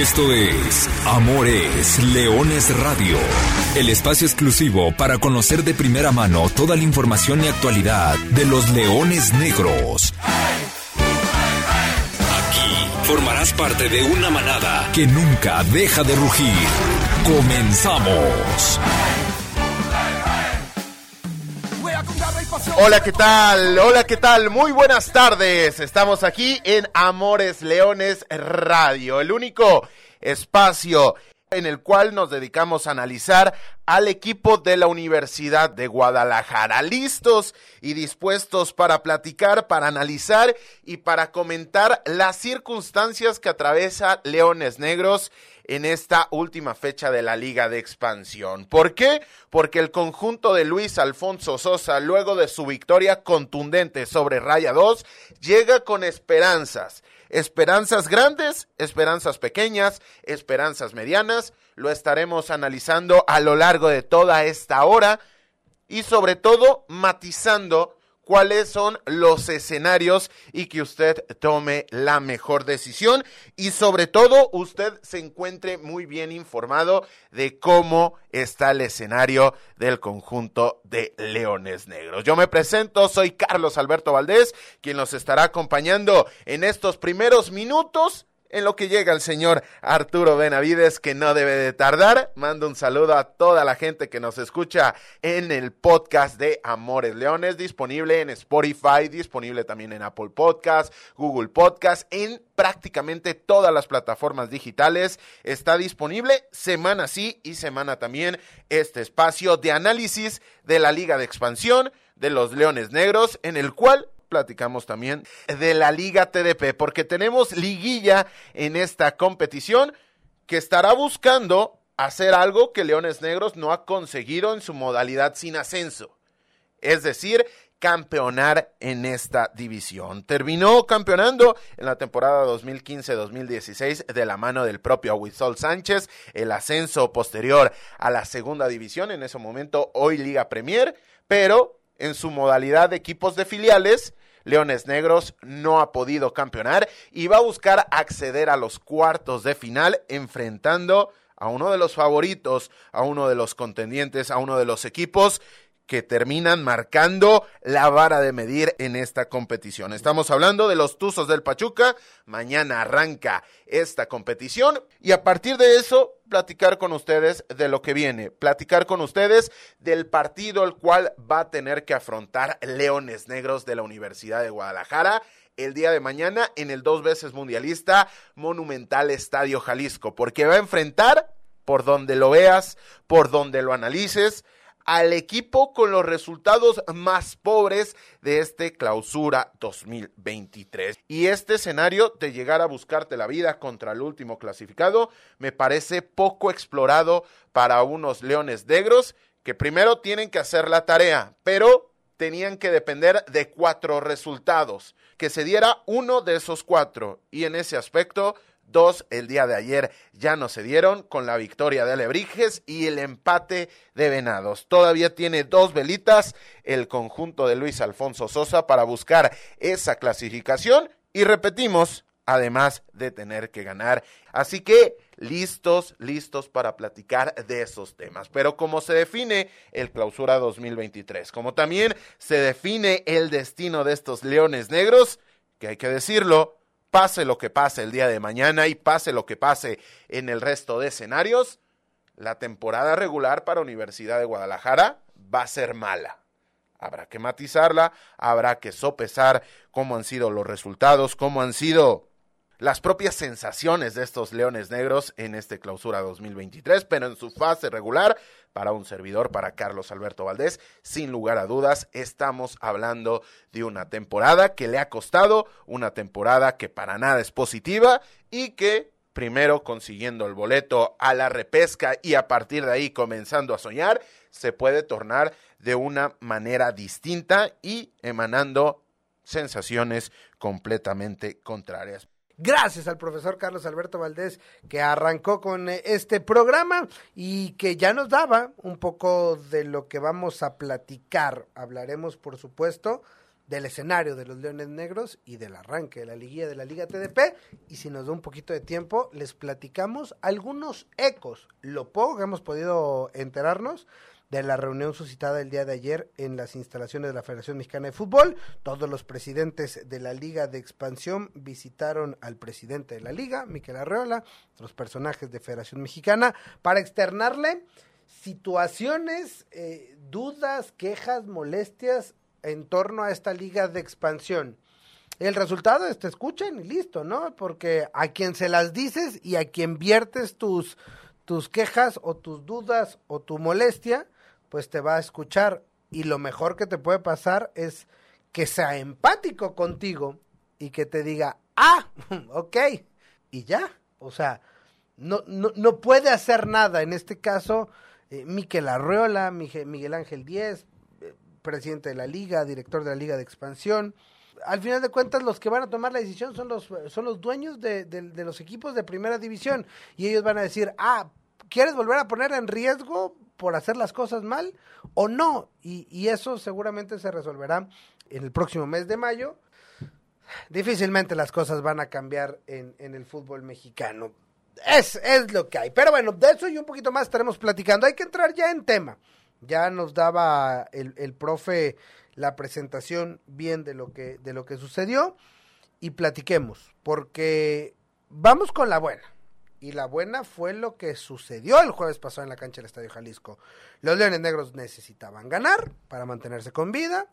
Esto es Amores Leones Radio, el espacio exclusivo para conocer de primera mano toda la información y actualidad de los leones negros. Aquí formarás parte de una manada que nunca deja de rugir. Comenzamos. Hola, ¿qué tal? Hola, ¿qué tal? Muy buenas tardes. Estamos aquí en Amores Leones Radio, el único espacio en el cual nos dedicamos a analizar al equipo de la Universidad de Guadalajara. Listos y dispuestos para platicar, para analizar y para comentar las circunstancias que atraviesa Leones Negros en esta última fecha de la Liga de Expansión. ¿Por qué? Porque el conjunto de Luis Alfonso Sosa, luego de su victoria contundente sobre Raya 2, llega con esperanzas. Esperanzas grandes, esperanzas pequeñas, esperanzas medianas. Lo estaremos analizando a lo largo de toda esta hora y sobre todo matizando cuáles son los escenarios y que usted tome la mejor decisión y sobre todo usted se encuentre muy bien informado de cómo está el escenario del conjunto de Leones Negros. Yo me presento, soy Carlos Alberto Valdés, quien los estará acompañando en estos primeros minutos en lo que llega el señor Arturo Benavides, que no debe de tardar. Mando un saludo a toda la gente que nos escucha en el podcast de Amores Leones, disponible en Spotify, disponible también en Apple Podcast, Google Podcast, en prácticamente todas las plataformas digitales. Está disponible semana sí y semana también este espacio de análisis de la Liga de Expansión de los Leones Negros, en el cual platicamos también de la Liga TDP, porque tenemos liguilla en esta competición que estará buscando hacer algo que Leones Negros no ha conseguido en su modalidad sin ascenso. Es decir, campeonar en esta división. Terminó campeonando en la temporada 2015-2016 de la mano del propio Aguizol Sánchez, el ascenso posterior a la segunda división, en ese momento hoy Liga Premier, pero en su modalidad de equipos de filiales Leones Negros no ha podido campeonar y va a buscar acceder a los cuartos de final enfrentando a uno de los favoritos, a uno de los contendientes, a uno de los equipos que terminan marcando la vara de medir en esta competición. Estamos hablando de los Tuzos del Pachuca. Mañana arranca esta competición y a partir de eso platicar con ustedes de lo que viene, platicar con ustedes del partido el cual va a tener que afrontar Leones Negros de la Universidad de Guadalajara el día de mañana en el dos veces mundialista Monumental Estadio Jalisco, porque va a enfrentar por donde lo veas, por donde lo analices, al equipo con los resultados más pobres de este clausura 2023. Y este escenario de llegar a buscarte la vida contra el último clasificado me parece poco explorado para unos leones negros que primero tienen que hacer la tarea, pero tenían que depender de cuatro resultados, que se diera uno de esos cuatro. Y en ese aspecto Dos, el día de ayer ya no se dieron con la victoria de Alebrijes y el empate de Venados. Todavía tiene dos velitas el conjunto de Luis Alfonso Sosa para buscar esa clasificación y repetimos, además de tener que ganar. Así que listos, listos para platicar de esos temas. Pero como se define el clausura 2023, como también se define el destino de estos leones negros, que hay que decirlo, pase lo que pase el día de mañana y pase lo que pase en el resto de escenarios, la temporada regular para Universidad de Guadalajara va a ser mala. Habrá que matizarla, habrá que sopesar cómo han sido los resultados, cómo han sido las propias sensaciones de estos Leones Negros en este clausura 2023, pero en su fase regular, para un servidor, para Carlos Alberto Valdés, sin lugar a dudas, estamos hablando de una temporada que le ha costado, una temporada que para nada es positiva y que primero consiguiendo el boleto a la repesca y a partir de ahí comenzando a soñar, se puede tornar de una manera distinta y emanando sensaciones completamente contrarias. Gracias al profesor Carlos Alberto Valdés que arrancó con eh, este programa y que ya nos daba un poco de lo que vamos a platicar. Hablaremos, por supuesto, del escenario de los Leones Negros y del arranque de la liguilla de la Liga TDP. Y si nos da un poquito de tiempo, les platicamos algunos ecos, lo poco que hemos podido enterarnos de la reunión suscitada el día de ayer en las instalaciones de la Federación Mexicana de Fútbol. Todos los presidentes de la Liga de Expansión visitaron al presidente de la Liga, Miquel Arreola, los personajes de Federación Mexicana, para externarle situaciones, eh, dudas, quejas, molestias en torno a esta Liga de Expansión. El resultado es te escuchen y listo, ¿no? Porque a quien se las dices y a quien viertes tus, tus quejas o tus dudas o tu molestia, pues te va a escuchar y lo mejor que te puede pasar es que sea empático contigo y que te diga, ah, ok, y ya. O sea, no, no, no puede hacer nada. En este caso, eh, Miquel Arreola, Miguel Ángel Díez, eh, presidente de la liga, director de la liga de expansión. Al final de cuentas, los que van a tomar la decisión son los, son los dueños de, de los equipos de primera división. Y ellos van a decir, ah, ¿quieres volver a poner en riesgo por hacer las cosas mal o no. Y, eso seguramente se resolverá en el próximo mes de mayo. Difícilmente las cosas van a cambiar en, el fútbol mexicano. Es, es lo que hay. Pero bueno, de eso y un poquito más estaremos platicando. Hay que entrar ya en tema. Ya nos daba el, el profe la presentación bien de lo que, de lo que sucedió y platiquemos, porque vamos con la buena y la buena fue lo que sucedió el jueves pasado en la cancha del Estadio Jalisco. Los Leones Negros necesitaban ganar para mantenerse con vida.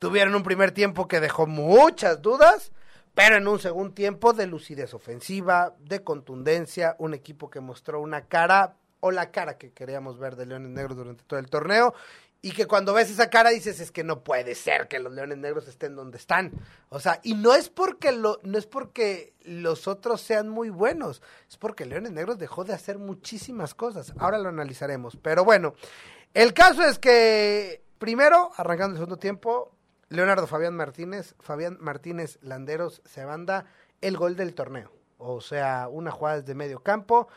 Tuvieron un primer tiempo que dejó muchas dudas, pero en un segundo tiempo de lucidez ofensiva, de contundencia, un equipo que mostró una cara o la cara que queríamos ver de Leones Negros durante todo el torneo y que cuando ves esa cara dices es que no puede ser que los leones negros estén donde están. O sea, y no es porque lo, no es porque los otros sean muy buenos, es porque Leones Negros dejó de hacer muchísimas cosas. Ahora lo analizaremos. Pero bueno, el caso es que primero, arrancando el segundo tiempo, Leonardo Fabián Martínez, Fabián Martínez Landeros se banda el gol del torneo. O sea, una jugada desde medio campo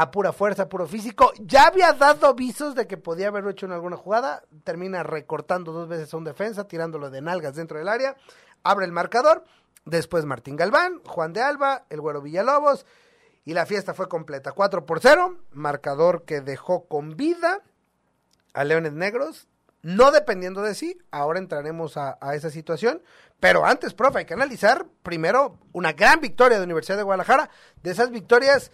a pura fuerza, a puro físico. Ya había dado avisos de que podía haberlo hecho en alguna jugada. Termina recortando dos veces a un defensa, tirándolo de nalgas dentro del área. Abre el marcador. Después Martín Galván, Juan de Alba, el Güero Villalobos. Y la fiesta fue completa. 4 por 0. Marcador que dejó con vida a Leones Negros. No dependiendo de sí. Ahora entraremos a, a esa situación. Pero antes, profe, hay que analizar primero una gran victoria de Universidad de Guadalajara. De esas victorias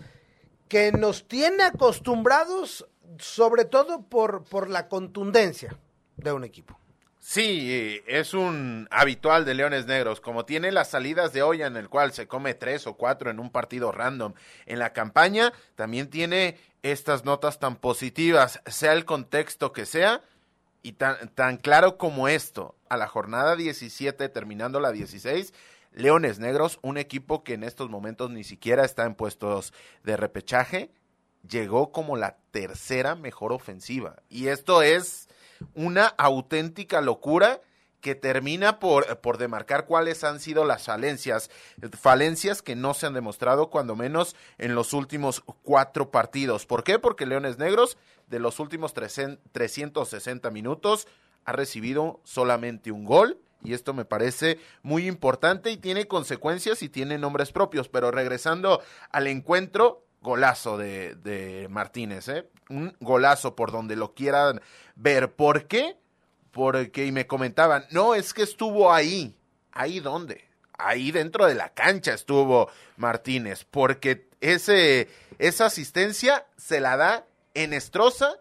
que nos tiene acostumbrados sobre todo por, por la contundencia de un equipo. Sí, es un habitual de Leones Negros, como tiene las salidas de olla en el cual se come tres o cuatro en un partido random en la campaña, también tiene estas notas tan positivas, sea el contexto que sea, y tan, tan claro como esto, a la jornada 17 terminando la 16, Leones Negros, un equipo que en estos momentos ni siquiera está en puestos de repechaje, llegó como la tercera mejor ofensiva. Y esto es una auténtica locura que termina por, por demarcar cuáles han sido las falencias, falencias que no se han demostrado cuando menos en los últimos cuatro partidos. ¿Por qué? Porque Leones Negros de los últimos 360 minutos ha recibido solamente un gol y esto me parece muy importante y tiene consecuencias y tiene nombres propios. Pero regresando al encuentro, golazo de, Martínez, ¿eh? un golazo por donde lo quieran ver. ¿Por qué? Porque y me comentaban, no, es que estuvo ahí. ¿Ahí dónde? Ahí dentro de la cancha estuvo Martínez, porque ese, esa asistencia se la da en Estroza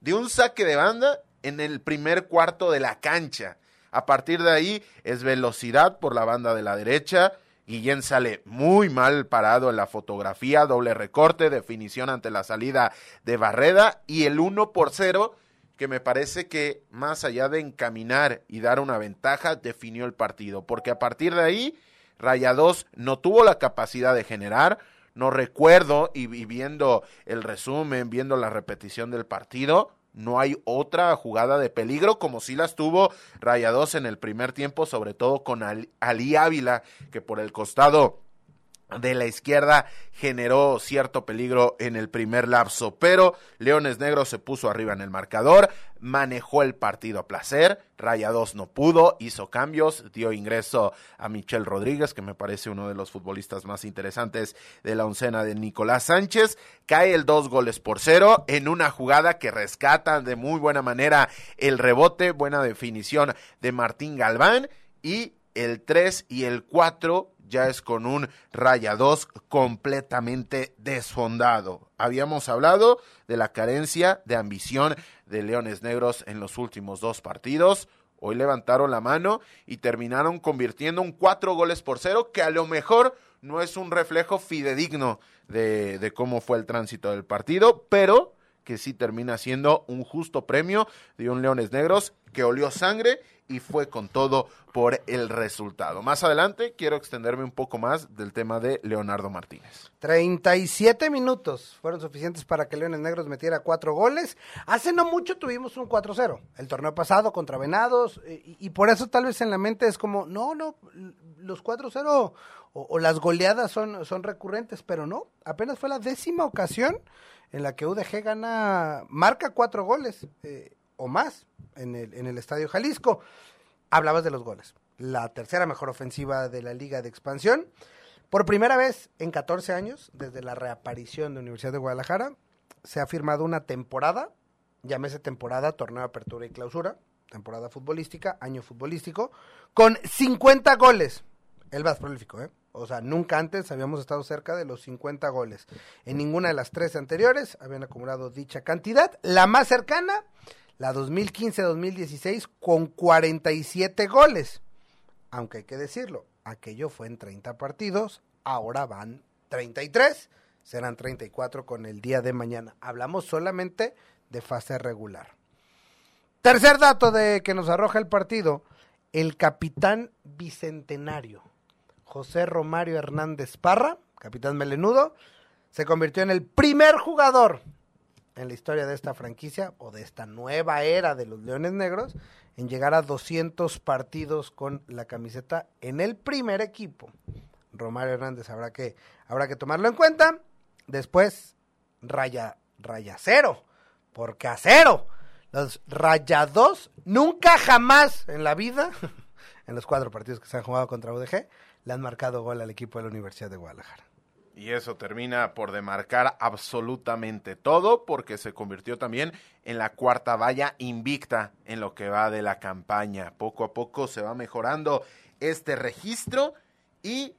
de un saque de banda en el primer cuarto de la cancha. A partir de ahí es velocidad por la banda de la derecha. Guillén sale muy mal parado en la fotografía, doble recorte, definición ante la salida de Barreda. Y el 1 por 0 que me parece que más allá de encaminar y dar una ventaja, definió el partido, porque a partir de ahí Rayados no tuvo la capacidad de generar, no recuerdo y viendo el resumen, viendo la repetición del partido, no hay otra jugada de peligro como si las tuvo Rayados en el primer tiempo, sobre todo con Ali Ávila, que por el costado de la izquierda generó cierto peligro en el primer lapso, pero Leones Negros se puso arriba en el marcador, manejó el partido a placer, Rayados no pudo, hizo cambios, dio ingreso a Michel Rodríguez, que me parece uno de los futbolistas más interesantes de la oncena de Nicolás Sánchez, cae el dos goles por cero en una jugada que rescatan de muy buena manera el rebote, buena definición de Martín Galván y el 3 y el 4 ya es con un raya 2 completamente desfondado. Habíamos hablado de la carencia de ambición de Leones Negros en los últimos dos partidos. Hoy levantaron la mano y terminaron convirtiendo un cuatro goles por cero, que a lo mejor no es un reflejo fidedigno de, de cómo fue el tránsito del partido, pero que sí termina siendo un justo premio de un Leones Negros que olió sangre y fue con todo por el resultado. Más adelante quiero extenderme un poco más del tema de Leonardo Martínez. 37 minutos fueron suficientes para que Leones Negros metiera cuatro goles. Hace no mucho tuvimos un 4-0, el torneo pasado contra Venados, y, y, por eso tal vez en la mente es como, no, no, los 4-0 o, o, las goleadas son, son recurrentes, pero no, apenas fue la décima ocasión en la que UDG gana, marca cuatro goles eh, o más en el, en el Estadio Jalisco. Hablabas de los goles. La tercera mejor ofensiva de la Liga de Expansión. Por primera vez en 14 años, desde la reaparición de Universidad de Guadalajara, se ha firmado una temporada, llámese temporada, torneo, apertura y clausura, temporada futbolística, año futbolístico, con 50 goles. El más prolífico, ¿eh? O sea, nunca antes habíamos estado cerca de los 50 goles. En ninguna de las tres anteriores habían acumulado dicha cantidad. La más cercana, la 2015-2016, con 47 goles. Aunque hay que decirlo, aquello fue en 30 partidos, ahora van 33, serán 34 con el día de mañana. Hablamos solamente de fase regular. Tercer dato de que nos arroja el partido, el capitán bicentenario José Romario Hernández Parra, capitán melenudo, se convirtió en el primer jugador en la historia de esta franquicia o de esta nueva era de los Leones Negros en llegar a 200 partidos con la camiseta en el primer equipo. Romario Hernández habrá que, habrá que tomarlo en cuenta. Después, raya, raya cero, porque cero. Los rayados nunca jamás en la vida, en los cuatro partidos que se han jugado contra UDG, le han marcado gol al equipo de la Universidad de Guadalajara. Y eso termina por demarcar absolutamente todo, porque se convirtió también en la cuarta valla invicta en lo que va de la campaña. Poco a poco se va mejorando este registro y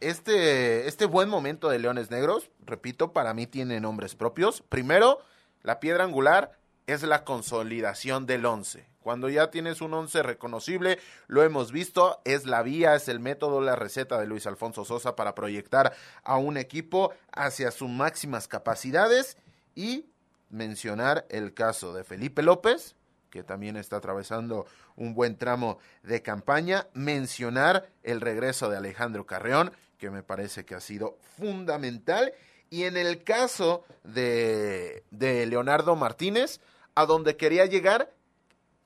este, este buen momento de Leones Negros, repito, para mí tiene nombres propios. Primero, la piedra angular es la consolidación del once. Cuando ya tienes un once reconocible, lo hemos visto, es la vía, es el método, la receta de Luis Alfonso Sosa para proyectar a un equipo hacia sus máximas capacidades y mencionar el caso de Felipe López, que también está atravesando un buen tramo de campaña, mencionar el regreso de Alejandro Carreón, que me parece que ha sido fundamental, y en el caso de, de Leonardo Martínez, a donde quería llegar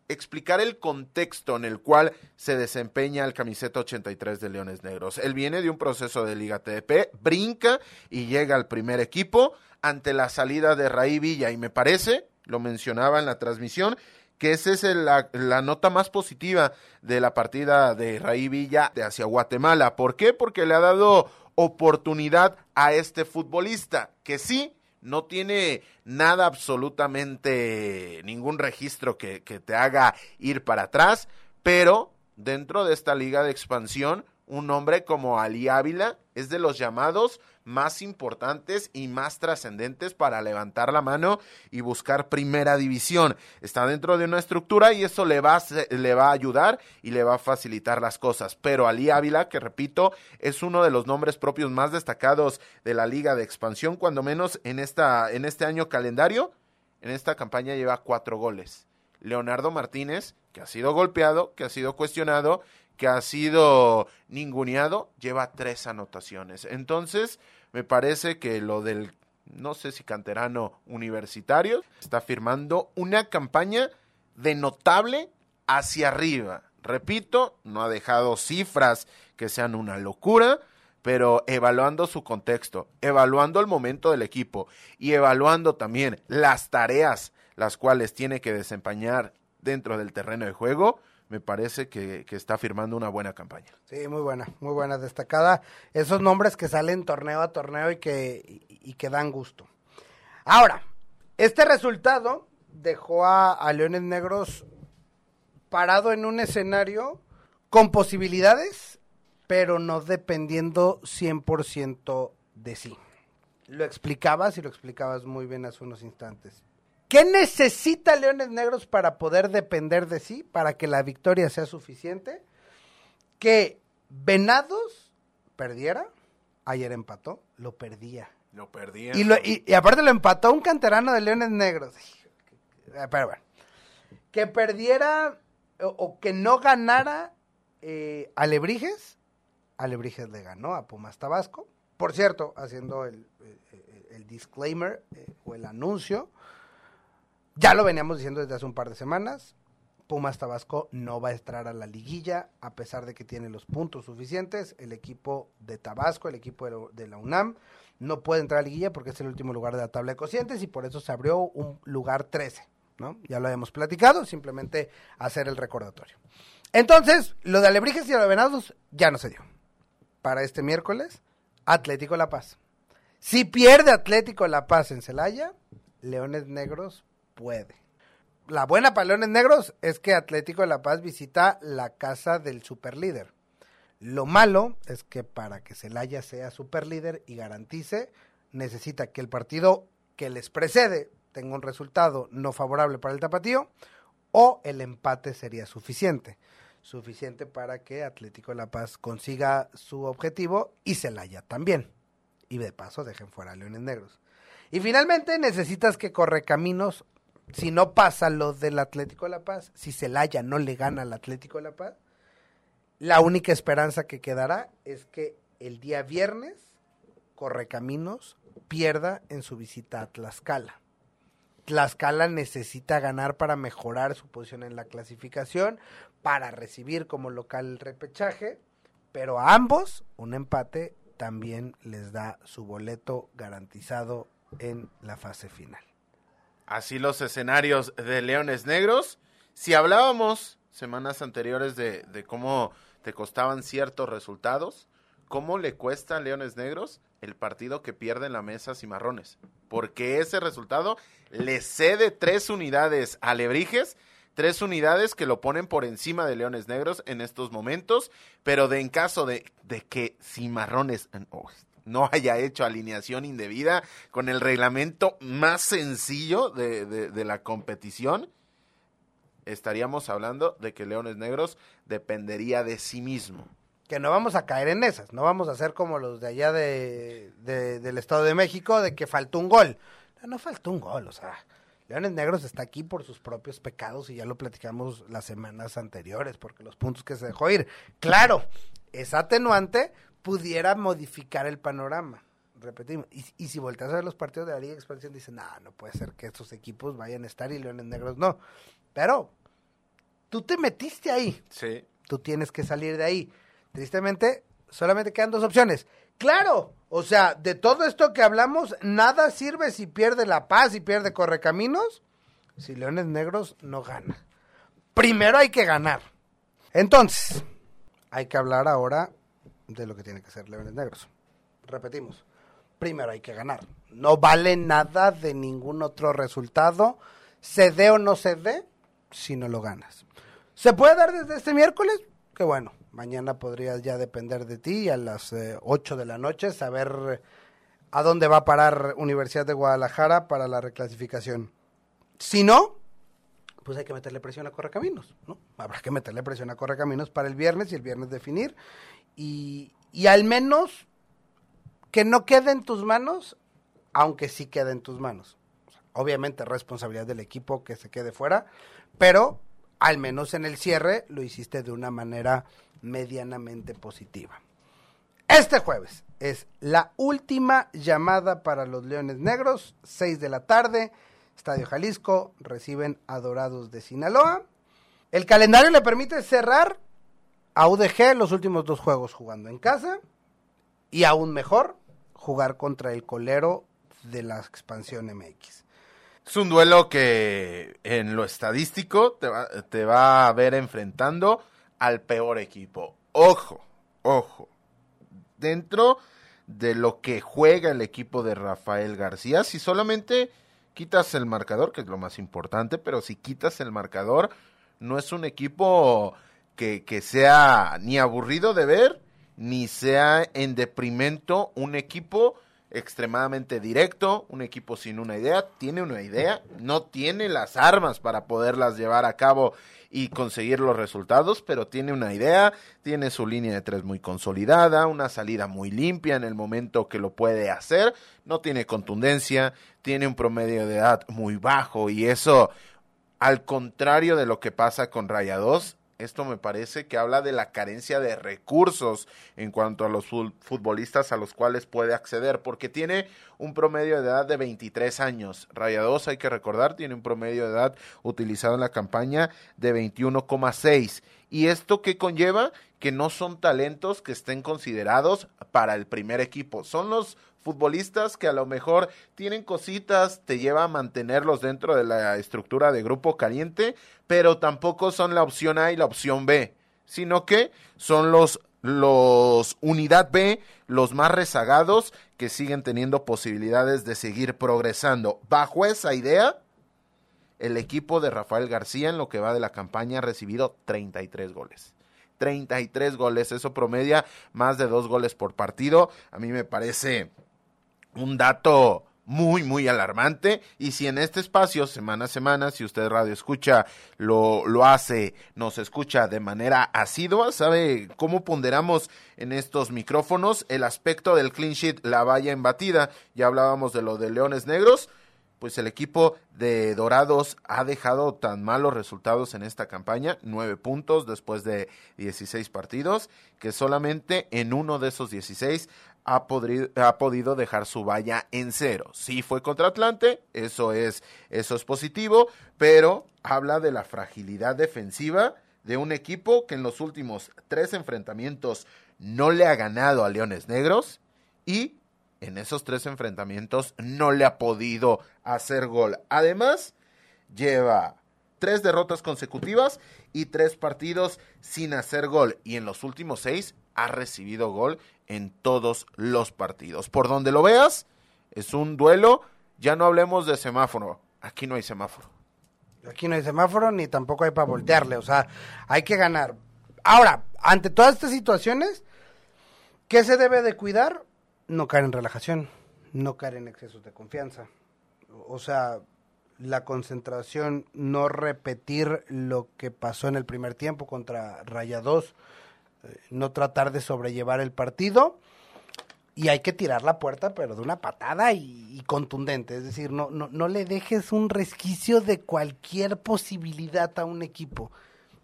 explicar el contexto en el cual se desempeña el camiseta 83 de Leones Negros. Él viene de un proceso de Liga TDP, brinca y llega al primer equipo ante la salida de Raí Villa y me parece, lo mencionaba en la transmisión, que esa es la, nota más positiva de la partida de Raí Villa de hacia Guatemala. ¿Por qué? Porque le ha dado oportunidad a este futbolista, que sí, no tiene nada absolutamente, ningún registro que, que, te haga ir para atrás, pero dentro de esta liga de expansión, un hombre como Ali Ávila es de los llamados más importantes y más trascendentes para levantar la mano y buscar primera división. Está dentro de una estructura y eso le va, le va a ayudar y le va a facilitar las cosas. Pero Ali Ávila, que repito, es uno de los nombres propios más destacados de la liga de expansión, cuando menos en, esta, en este año calendario, en esta campaña lleva cuatro goles. Leonardo Martínez, que ha sido golpeado, que ha sido cuestionado, que ha sido ninguneado, lleva tres anotaciones. Entonces, me parece que lo del, no sé si canterano universitario, está firmando una campaña de notable hacia arriba. Repito, no ha dejado cifras que sean una locura, pero evaluando su contexto, evaluando el momento del equipo y evaluando también las tareas las cuales tiene que desempeñar dentro del terreno de juego, me parece que, está firmando una buena campaña. Sí, muy buena, muy buena, destacada. Esos nombres que salen torneo a torneo y que, y, que dan gusto. Ahora, este resultado dejó a, a Leones Negros parado en un escenario con posibilidades, pero no dependiendo 100% de sí. Lo explicabas y lo explicabas muy bien hace unos instantes. ¿Qué necesita Leones Negros para poder depender de sí, para que la victoria sea suficiente? Que Venados perdiera, ayer empató, lo perdía. Lo perdía. Y, y, aparte lo empató un canterano de Leones Negros. Pero bueno. Que perdiera o, que no ganara eh, Alebrijes. Alebrijes le ganó a Pumas Tabasco. Por cierto, haciendo el, disclaimer eh, o el anuncio, ya lo veníamos diciendo desde hace un par de semanas. Pumas Tabasco no va a entrar a la liguilla a pesar de que tiene los puntos suficientes. El equipo de Tabasco, el equipo de la UNAM, no puede entrar a la liguilla porque es el último lugar de la tabla de cocientes y por eso se abrió un lugar 13. Ya lo habíamos platicado, simplemente hacer el recordatorio. Entonces, lo de Alebrijes y de Venados ya no se dio. Para este miércoles, Atlético La Paz. Si pierde Atlético La Paz en Celaya, Leones Negros puede. La buena para Leones Negros es que Atlético La Paz visita la casa del superlíder. Lo malo es que para que Celaya sea superlíder y garantice, necesita que el partido que les precede tenga un resultado no favorable para el tapatío, o el empate sería suficiente. Suficiente para que Atlético de La Paz consiga su objetivo y Celaya también. Y de paso dejen fuera a Leones Negros. Y finalmente necesitas que Correcaminos, si no pasa lo del Atlético de La Paz, si Celaya no le gana al Atlético de La Paz, la única esperanza que quedará es que el día viernes Correcaminos pierda en su visita a Tlaxcala. Tlaxcala necesita ganar para mejorar su posición en la clasificación, para recibir como local el repechaje, pero a ambos un empate también les da su boleto garantizado en la fase final. Así los escenarios de Leones Negros. Si hablábamos semanas anteriores de, cómo te costaban ciertos resultados, ¿cómo le cuesta a Leones Negros el partido que pierde en la mesa Cimarrones? Porque ese resultado le cede tres unidades a Lebrijes, tres unidades que lo ponen por encima de Leones Negros en estos momentos, pero de en caso de, de que Cimarrones oh, no haya hecho alineación indebida con el reglamento más sencillo de, de la competición, estaríamos hablando de que Leones Negros dependería de sí mismo que no vamos a caer en esas, no vamos a ser como los de allá de, del Estado de México, de que faltó un gol. No, faltó un gol, o sea, Leones Negros está aquí por sus propios pecados y ya lo platicamos las semanas anteriores, porque los puntos que se dejó ir. Claro, esa atenuante pudiera modificar el panorama. Repetimos, y, y si volteas a ver los partidos de la Liga de Expansión, dicen, no, no puede ser que estos equipos vayan a estar y Leones Negros no. Pero tú te metiste ahí. Sí. Tú tienes que salir de ahí. Tristemente, solamente quedan dos opciones. Claro, o sea, de todo esto que hablamos, nada sirve si pierde La Paz y pierde Correcaminos, si Leones Negros no gana. Primero hay que ganar. Entonces, hay que hablar ahora de lo que tiene que ser Leones Negros. Repetimos, primero hay que ganar. No vale nada de ningún otro resultado, se dé o no se dé, si no lo ganas. ¿Se puede dar desde este miércoles? Qué bueno. Mañana podría ya depender de ti a las 8 eh, de la noche saber a dónde va a parar Universidad de Guadalajara para la reclasificación. Si no, pues hay que meterle presión a Correcaminos, ¿no? Habrá que meterle presión a Correcaminos para el viernes y el viernes definir. Y, y al menos que no quede en tus manos, aunque sí quede en tus manos. Obviamente responsabilidad del equipo que se quede fuera, pero al menos en el cierre lo hiciste de una manera medianamente positiva. Este jueves es la última llamada para los Leones Negros, 6 de la tarde, Estadio Jalisco, reciben a Dorados de Sinaloa. El calendario le permite cerrar a UDG los últimos dos juegos jugando en casa Y aún mejor, jugar contra el colero de la expansión MX. Es un duelo que en lo estadístico te va, te va a ver enfrentando al peor equipo. Ojo, ojo. Dentro de lo que juega el equipo de Rafael García, si solamente quitas el marcador, que es lo más importante, pero si quitas el marcador, no es un equipo que, que sea ni aburrido de ver, ni sea en deprimento un equipo extremadamente directo, un equipo sin una idea, tiene una idea, no tiene las armas para poderlas llevar a cabo y conseguir los resultados, pero tiene una idea, tiene su línea de tres muy consolidada, una salida muy limpia en el momento que lo puede hacer, no tiene contundencia, tiene un promedio de edad muy bajo y eso, al contrario de lo que pasa con Rayados, esto me parece que habla de la carencia de recursos en cuanto a los futbolistas a los cuales puede acceder, porque tiene un promedio de edad de 23 años. Rayados, hay que recordar, tiene un promedio de edad utilizado en la campaña de 21,6. ¿Y esto qué conlleva? Que no son talentos que estén considerados para el primer equipo. Son los futbolistas que a lo mejor tienen cositas, te lleva a mantenerlos dentro de la estructura de grupo caliente, pero tampoco son la opción A y la opción B, sino que son los los unidad B, los más rezagados que siguen teniendo posibilidades de seguir progresando. Bajo esa idea, el equipo de Rafael García en lo que va de la campaña ha recibido 33 goles. 33 goles, eso promedia más de dos goles por partido. A mí me parece un dato muy, muy alarmante. Y si en este espacio, semana a semana, si usted radio escucha, lo, lo hace, nos escucha de manera asidua, sabe cómo ponderamos en estos micrófonos el aspecto del clean sheet, la valla embatida. Ya hablábamos de lo de Leones Negros. Pues el equipo de Dorados ha dejado tan malos resultados en esta campaña, nueve puntos después de 16 partidos, que solamente en uno de esos 16 ha, ha, podido dejar su valla en cero. Sí fue contra Atlante, eso es, eso es positivo, pero habla de la fragilidad defensiva de un equipo que en los últimos tres enfrentamientos no le ha ganado a Leones Negros y en esos tres enfrentamientos no le ha podido hacer gol. Además, lleva tres derrotas consecutivas y tres partidos sin hacer gol. Y en los últimos seis ha recibido gol en todos los partidos. Por donde lo veas, es un duelo. Ya no hablemos de semáforo. Aquí no hay semáforo. Aquí no hay semáforo ni tampoco hay para voltearle. O sea, hay que ganar. Ahora, ante todas estas situaciones, ¿qué se debe de cuidar? No caer en relajación, no caer en excesos de confianza. O sea, la concentración, no repetir lo que pasó en el primer tiempo contra Rayados no tratar de sobrellevar el partido y hay que tirar la puerta, pero de una patada y, contundente. Es decir, no, no, no, le dejes un resquicio de cualquier posibilidad a un equipo.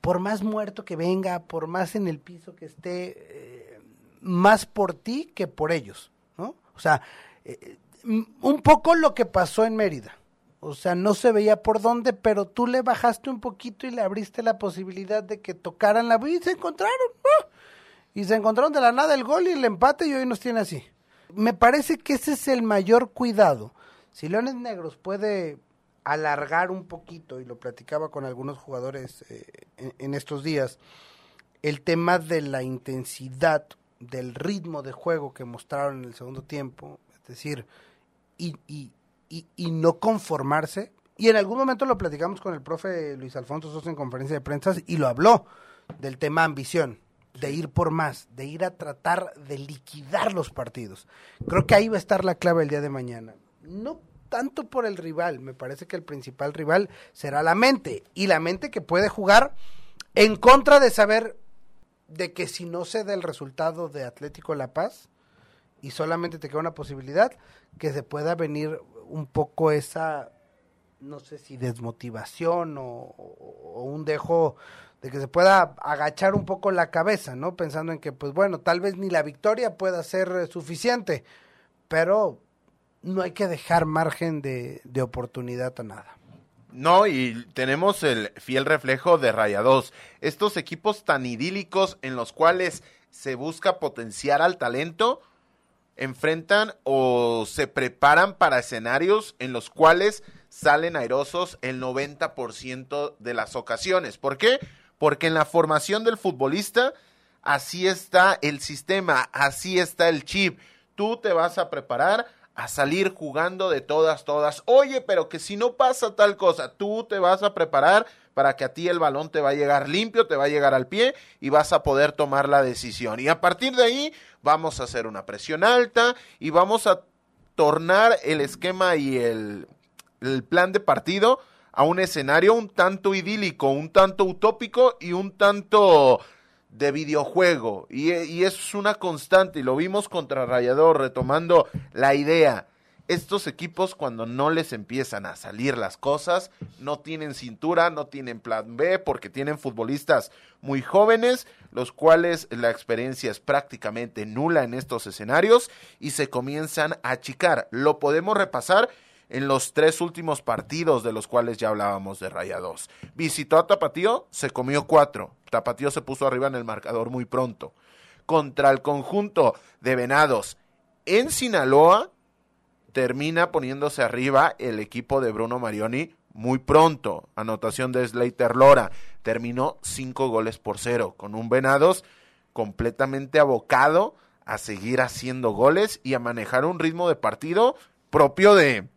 Por más muerto que venga, por más en el piso que esté, eh, más por ti que por ellos. ¿no? O sea, eh, un poco lo que pasó en Mérida. O sea, no se veía por dónde, pero tú le bajaste un poquito y le abriste la posibilidad de que tocaran la y se encontraron. Y se encontraron de la nada el gol y el empate y hoy nos tiene así. Me parece que ese es el mayor cuidado. Si Leones Negros puede alargar un poquito, y lo platicaba con algunos jugadores eh, en, estos días, el tema de la intensidad, del ritmo de juego que mostraron en el segundo tiempo, es decir, y, y, y, no conformarse. Y en algún momento lo platicamos con el profe Luis Alfonso Sosa en conferencia de prensa y lo habló del tema ambición, de ir por más, de ir a tratar de liquidar los partidos. Creo que ahí va a estar la clave el día de mañana. No tanto por el rival, me parece que el principal rival será la mente y la mente que puede jugar en contra de saber de que si no se da el resultado de Atlético La Paz y solamente te queda una posibilidad, que se pueda venir un poco esa, no sé si desmotivación o, un dejo de que se pueda agachar un poco la cabeza, ¿no? Pensando en que, pues bueno, tal vez ni la victoria pueda ser suficiente, pero no hay que dejar margen de, oportunidad a nada. No, y tenemos el fiel reflejo de Rayados. Estos equipos tan idílicos en los cuales se busca potenciar al talento, enfrentan o se preparan para escenarios en los cuales salen airosos el 90% de las ocasiones. ¿Por qué? Porque en la formación del futbolista así está el sistema, así está el chip. Tú te vas a preparar a salir jugando de todas, todas. Oye, pero que si no pasa tal cosa, tú te vas a preparar para que a ti el balón te va a llegar limpio, te va a llegar al pie y vas a poder tomar la decisión. Y a partir de ahí vamos a hacer una presión alta y vamos a tornar el esquema y el, el plan de partido a un escenario un tanto idílico, un tanto utópico y un tanto de videojuego. Y, es una constante, y lo vimos contra Rayador, retomando la idea. Estos equipos cuando no les empiezan a salir las cosas, no tienen cintura, no tienen plan B, porque tienen futbolistas muy jóvenes, los cuales la experiencia es prácticamente nula en estos escenarios y se comienzan a achicar. Lo podemos repasar en los tres últimos partidos de los cuales ya hablábamos de Rayados. Visitó a Tapatío, se comió cuatro. Tapatío se puso arriba en el marcador muy pronto. Contra el conjunto de Venados en Sinaloa, termina poniéndose arriba el equipo de Bruno Marioni muy pronto. Anotación de Slater Lora. Terminó cinco goles por cero, con un Venados completamente abocado a seguir haciendo goles y a manejar un ritmo de partido propio de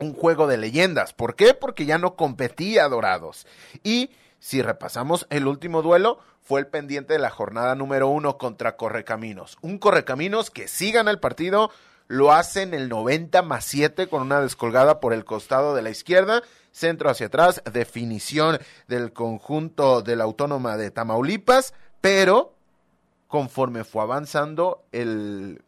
un juego de leyendas. ¿Por qué? Porque ya no competía Dorados. Y si repasamos el último duelo, fue el pendiente de la jornada número uno contra Correcaminos. Un Correcaminos que sí gana el partido, lo hace en el 90 más 7 con una descolgada por el costado de la izquierda, centro hacia atrás, definición del conjunto de la Autónoma de Tamaulipas, pero conforme fue avanzando el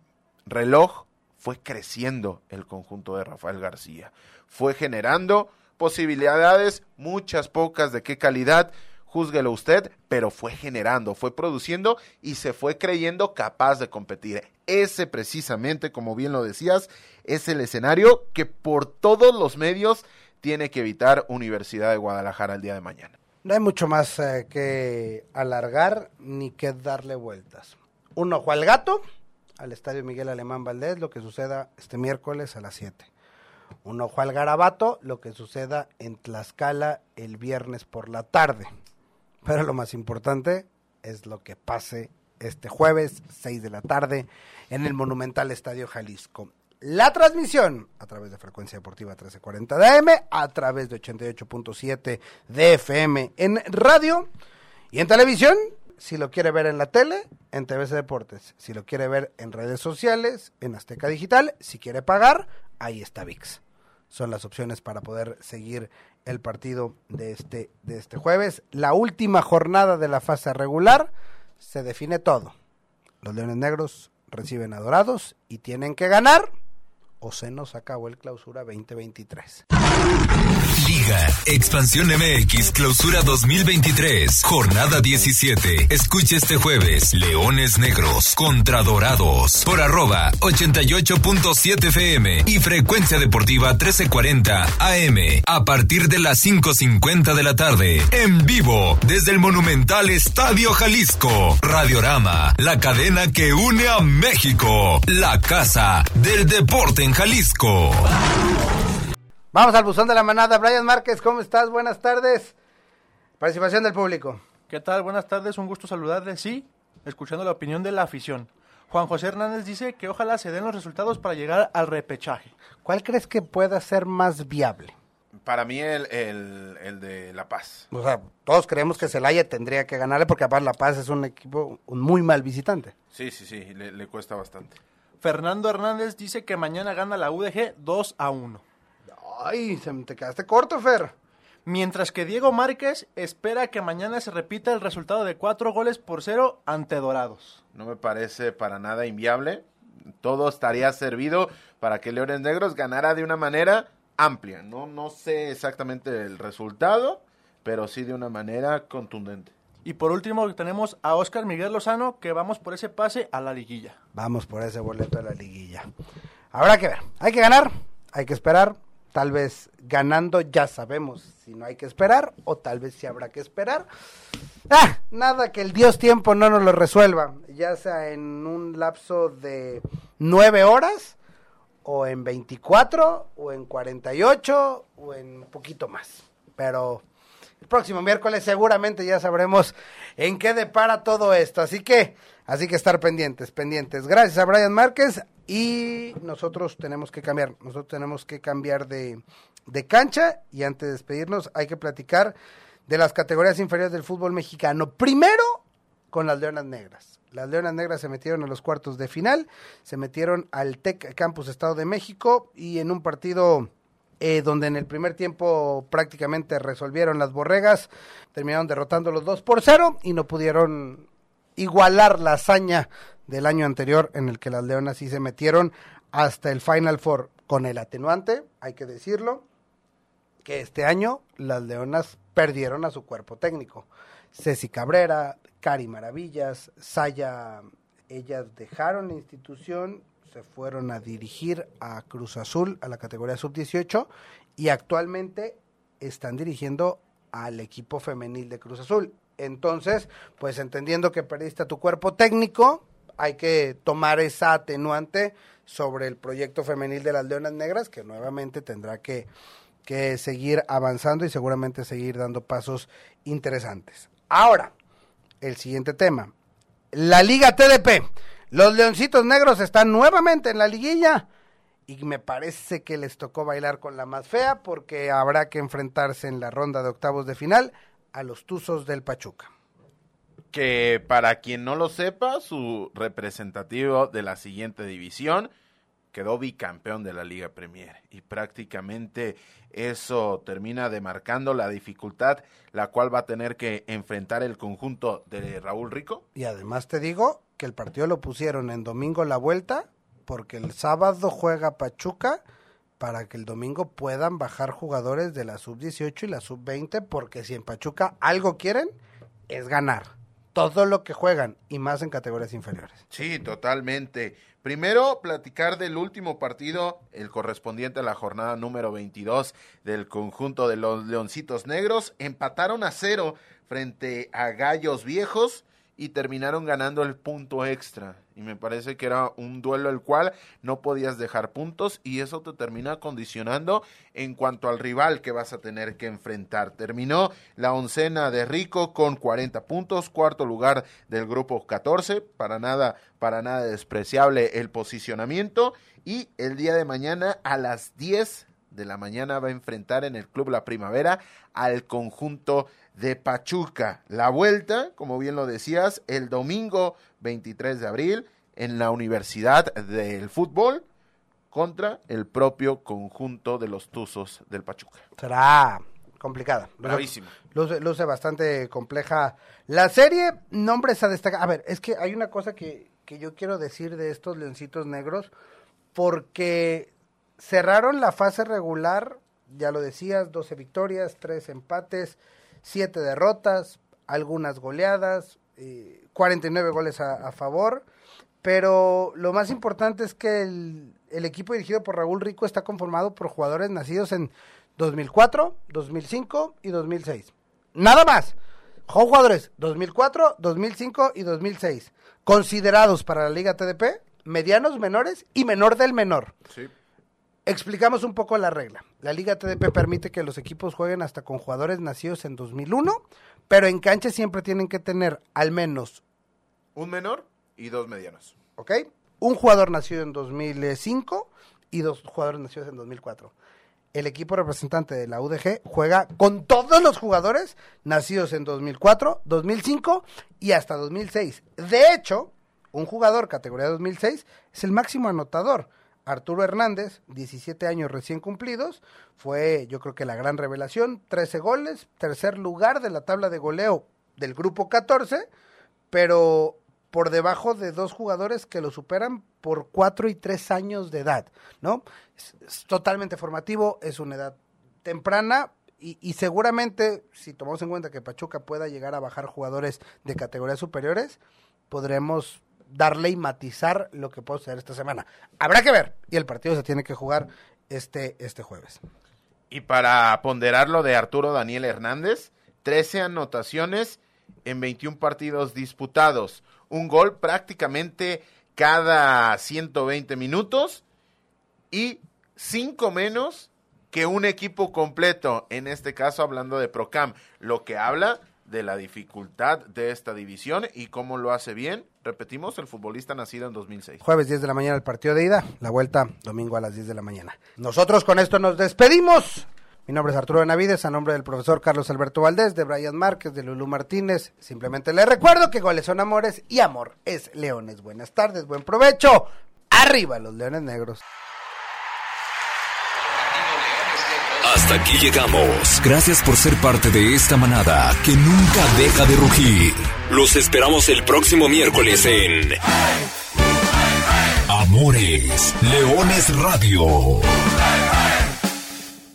reloj, fue creciendo el conjunto de Rafael García, fue generando posibilidades, muchas pocas de qué calidad, júzguelo usted, pero fue generando, fue produciendo y se fue creyendo capaz de competir. Ese precisamente, como bien lo decías, es el escenario que por todos los medios tiene que evitar Universidad de Guadalajara el día de mañana. No hay mucho más eh, que alargar ni que darle vueltas. Un ojo al gato, al Estadio Miguel Alemán Valdés, lo que suceda este miércoles a las 7 un ojo al garabato, lo que suceda en Tlaxcala el viernes por la tarde. Pero lo más importante es lo que pase este jueves, 6 de la tarde, en el Monumental Estadio Jalisco. La transmisión a través de Frecuencia Deportiva 1340 de AM, a través de 88.7 de FM en radio y en televisión. Si lo quiere ver en la tele, en TVC Deportes. Si lo quiere ver en redes sociales, en Azteca Digital. Si quiere pagar, ahí está VIX. Son las opciones para poder seguir el partido de este, de este jueves. La última jornada de la fase regular se define todo. Los Leones Negros reciben adorados y tienen que ganar o se nos acabó el clausura 2023. Liga Expansión MX Clausura 2023, jornada 17. Escucha este jueves, Leones Negros contra Dorados, por arroba 88.7 FM y frecuencia deportiva 1340 AM, a partir de las 5.50 de la tarde, en vivo, desde el monumental Estadio Jalisco, Radiorama, la cadena que une a México, la casa del deporte en Jalisco. Vamos al buzón de la manada. Brian Márquez, ¿cómo estás? Buenas tardes. Participación del público. ¿Qué tal? Buenas tardes, un gusto saludarles. Sí, escuchando la opinión de la afición. Juan José Hernández dice que ojalá se den los resultados para llegar al repechaje. ¿Cuál crees que pueda ser más viable? Para mí el, el, el de La Paz. O sea, todos creemos que Celaya tendría que ganarle porque aparte La Paz es un equipo un muy mal visitante. Sí, sí, sí, le, le cuesta bastante. Fernando Hernández dice que mañana gana la UDG 2 a 1. Ay, se me te quedaste corto, Fer. Mientras que Diego Márquez espera que mañana se repita el resultado de cuatro goles por cero ante Dorados. No me parece para nada inviable. Todo estaría servido para que Leones Negros ganara de una manera amplia. No, no sé exactamente el resultado, pero sí de una manera contundente. Y por último tenemos a Oscar Miguel Lozano que vamos por ese pase a la liguilla. Vamos por ese boleto de la liguilla. Habrá que ver. Hay que ganar, hay que esperar. Tal vez ganando ya sabemos si no hay que esperar, o tal vez si habrá que esperar. Ah, nada que el Dios tiempo no nos lo resuelva, ya sea en un lapso de nueve horas, o en 24, o en 48, o en un poquito más. Pero el próximo miércoles seguramente ya sabremos en qué depara todo esto. Así que, así que estar pendientes, pendientes. Gracias a Brian Márquez y nosotros tenemos que cambiar, nosotros tenemos que cambiar de, de cancha y antes de despedirnos hay que platicar de las categorías inferiores del fútbol mexicano. Primero con las Leonas Negras. Las Leonas Negras se metieron a los cuartos de final, se metieron al TEC Campus Estado de México y en un partido eh, donde en el primer tiempo prácticamente resolvieron las borregas, terminaron derrotando los 2 por 0 y no pudieron igualar la hazaña del año anterior en el que las Leonas sí se metieron hasta el Final Four con el atenuante, hay que decirlo, que este año las Leonas perdieron a su cuerpo técnico. Ceci Cabrera, Cari Maravillas, Saya, ellas dejaron la institución, se fueron a dirigir a Cruz Azul, a la categoría sub-18, y actualmente están dirigiendo al equipo femenil de Cruz Azul. Entonces, pues entendiendo que perdiste tu cuerpo técnico, hay que tomar esa atenuante sobre el proyecto femenil de las Leonas Negras, que nuevamente tendrá que, que seguir avanzando y seguramente seguir dando pasos interesantes. Ahora, el siguiente tema. La Liga TDP. Los Leoncitos Negros están nuevamente en la liguilla y me parece que les tocó bailar con la más fea porque habrá que enfrentarse en la ronda de octavos de final a los Tuzos del Pachuca. Que para quien no lo sepa, su representativo de la siguiente división quedó bicampeón de la Liga Premier y prácticamente eso termina demarcando la dificultad la cual va a tener que enfrentar el conjunto de Raúl Rico. Y además te digo que el partido lo pusieron en domingo la vuelta porque el sábado juega Pachuca para que el domingo puedan bajar jugadores de la sub-18 y la sub-20 porque si en Pachuca algo quieren es ganar todo lo que juegan y más en categorías inferiores. Sí, totalmente. Primero, platicar del último partido, el correspondiente a la jornada número 22 del conjunto de los Leoncitos Negros. Empataron a cero frente a Gallos Viejos y terminaron ganando el punto extra. Y me parece que era un duelo el cual no podías dejar puntos y eso te termina condicionando en cuanto al rival que vas a tener que enfrentar. Terminó la oncena de Rico con 40 puntos, cuarto lugar del grupo 14, para nada, para nada despreciable el posicionamiento. Y el día de mañana a las 10 de la mañana va a enfrentar en el Club La Primavera al conjunto de Pachuca. La vuelta, como bien lo decías, el domingo 23 de abril en la Universidad del Fútbol contra el propio conjunto de los Tuzos del Pachuca. Será complicada. Bravísimo. Luce, luce bastante compleja. La serie, nombres a destacar. A ver, es que hay una cosa que, que yo quiero decir de estos leoncitos negros, porque cerraron la fase regular, ya lo decías, 12 victorias, 3 empates, siete derrotas, algunas goleadas, eh, 49 goles a, a, favor, pero lo más importante es que el, el, equipo dirigido por Raúl Rico está conformado por jugadores nacidos en 2004, 2005 y 2006. Nada más. Jugadores 2004, 2005 y 2006. Considerados para la Liga TDP, medianos, menores y menor del menor. Sí. Explicamos un poco la regla. La Liga TDP permite que los equipos jueguen hasta con jugadores nacidos en 2001, pero en cancha siempre tienen que tener al menos un menor y dos medianos. ¿Ok? Un jugador nacido en 2005 y dos jugadores nacidos en 2004. El equipo representante de la UDG juega con todos los jugadores nacidos en 2004, 2005 y hasta 2006. De hecho, un jugador categoría 2006 es el máximo anotador. Arturo Hernández, 17 años recién cumplidos, fue yo creo que la gran revelación, 13 goles, tercer lugar de la tabla de goleo del grupo 14, pero por debajo de dos jugadores que lo superan por 4 y 3 años de edad, ¿no? Es, es totalmente formativo, es una edad temprana, y, y, seguramente, si tomamos en cuenta que Pachuca pueda llegar a bajar jugadores de categorías superiores, podremos darle y matizar lo que puede suceder esta semana. Habrá que ver. Y el partido se tiene que jugar este, este jueves. Y para ponderar lo de Arturo Daniel Hernández, 13 anotaciones en 21 partidos disputados. Un gol prácticamente cada 120 minutos y 5 menos que un equipo completo, en este caso hablando de Procam, lo que habla de la dificultad de esta división y cómo lo hace bien. Repetimos, el futbolista nacido en 2006. Jueves 10 de la mañana el partido de ida, la vuelta domingo a las 10 de la mañana. Nosotros con esto nos despedimos. Mi nombre es Arturo Benavides, a nombre del profesor Carlos Alberto Valdés, de Brian Márquez, de Lulú Martínez. Simplemente les recuerdo que goles son amores y amor es leones. Buenas tardes, buen provecho. Arriba los leones negros. Hasta aquí llegamos. Gracias por ser parte de esta manada que nunca deja de rugir. Los esperamos el próximo miércoles en Amores Leones Radio.